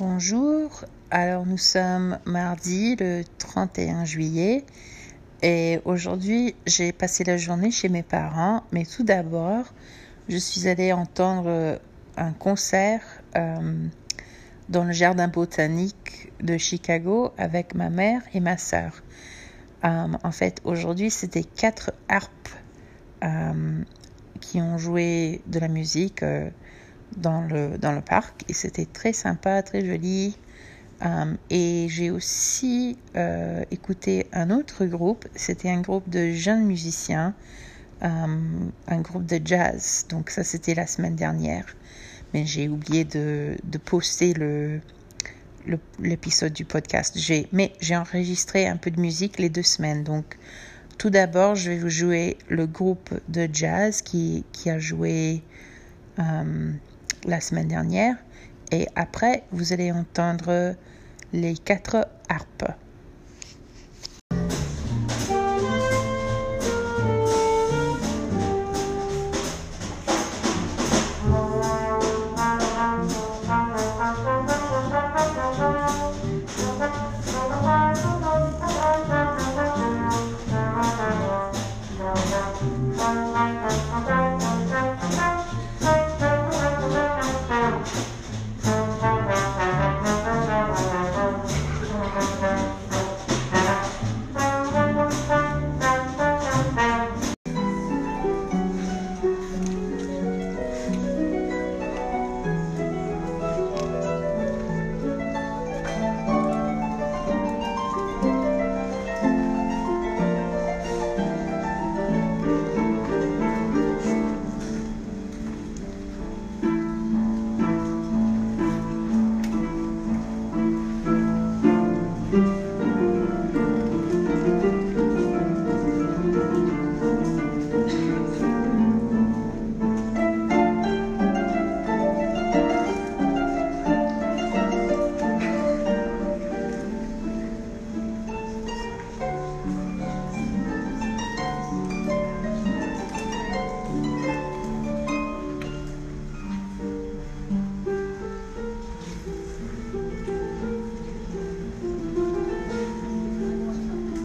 Bonjour, alors nous sommes mardi le 31 juillet. Et aujourd'hui j'ai passé la journée chez mes parents, mais tout d'abord je suis allée entendre un concert euh, dans le jardin botanique de Chicago avec ma mère et ma sœur. Euh, en fait aujourd'hui c'était quatre harpes euh, qui ont joué de la musique dans le, dans le parc et c'était très sympa, très joli. Euh, et j'ai aussi euh, écouté un autre groupe, c'était un groupe de jeunes musiciens, euh, un groupe de jazz. Donc ça c'était la semaine dernière, mais j'ai oublié de, de poster le l'épisode du podcast. Mais j'ai enregistré un peu de musique les deux semaines. Donc tout d'abord je vais vous jouer le groupe de jazz qui, qui a joué la semaine dernière. Et après, vous allez entendre les quatre harpes.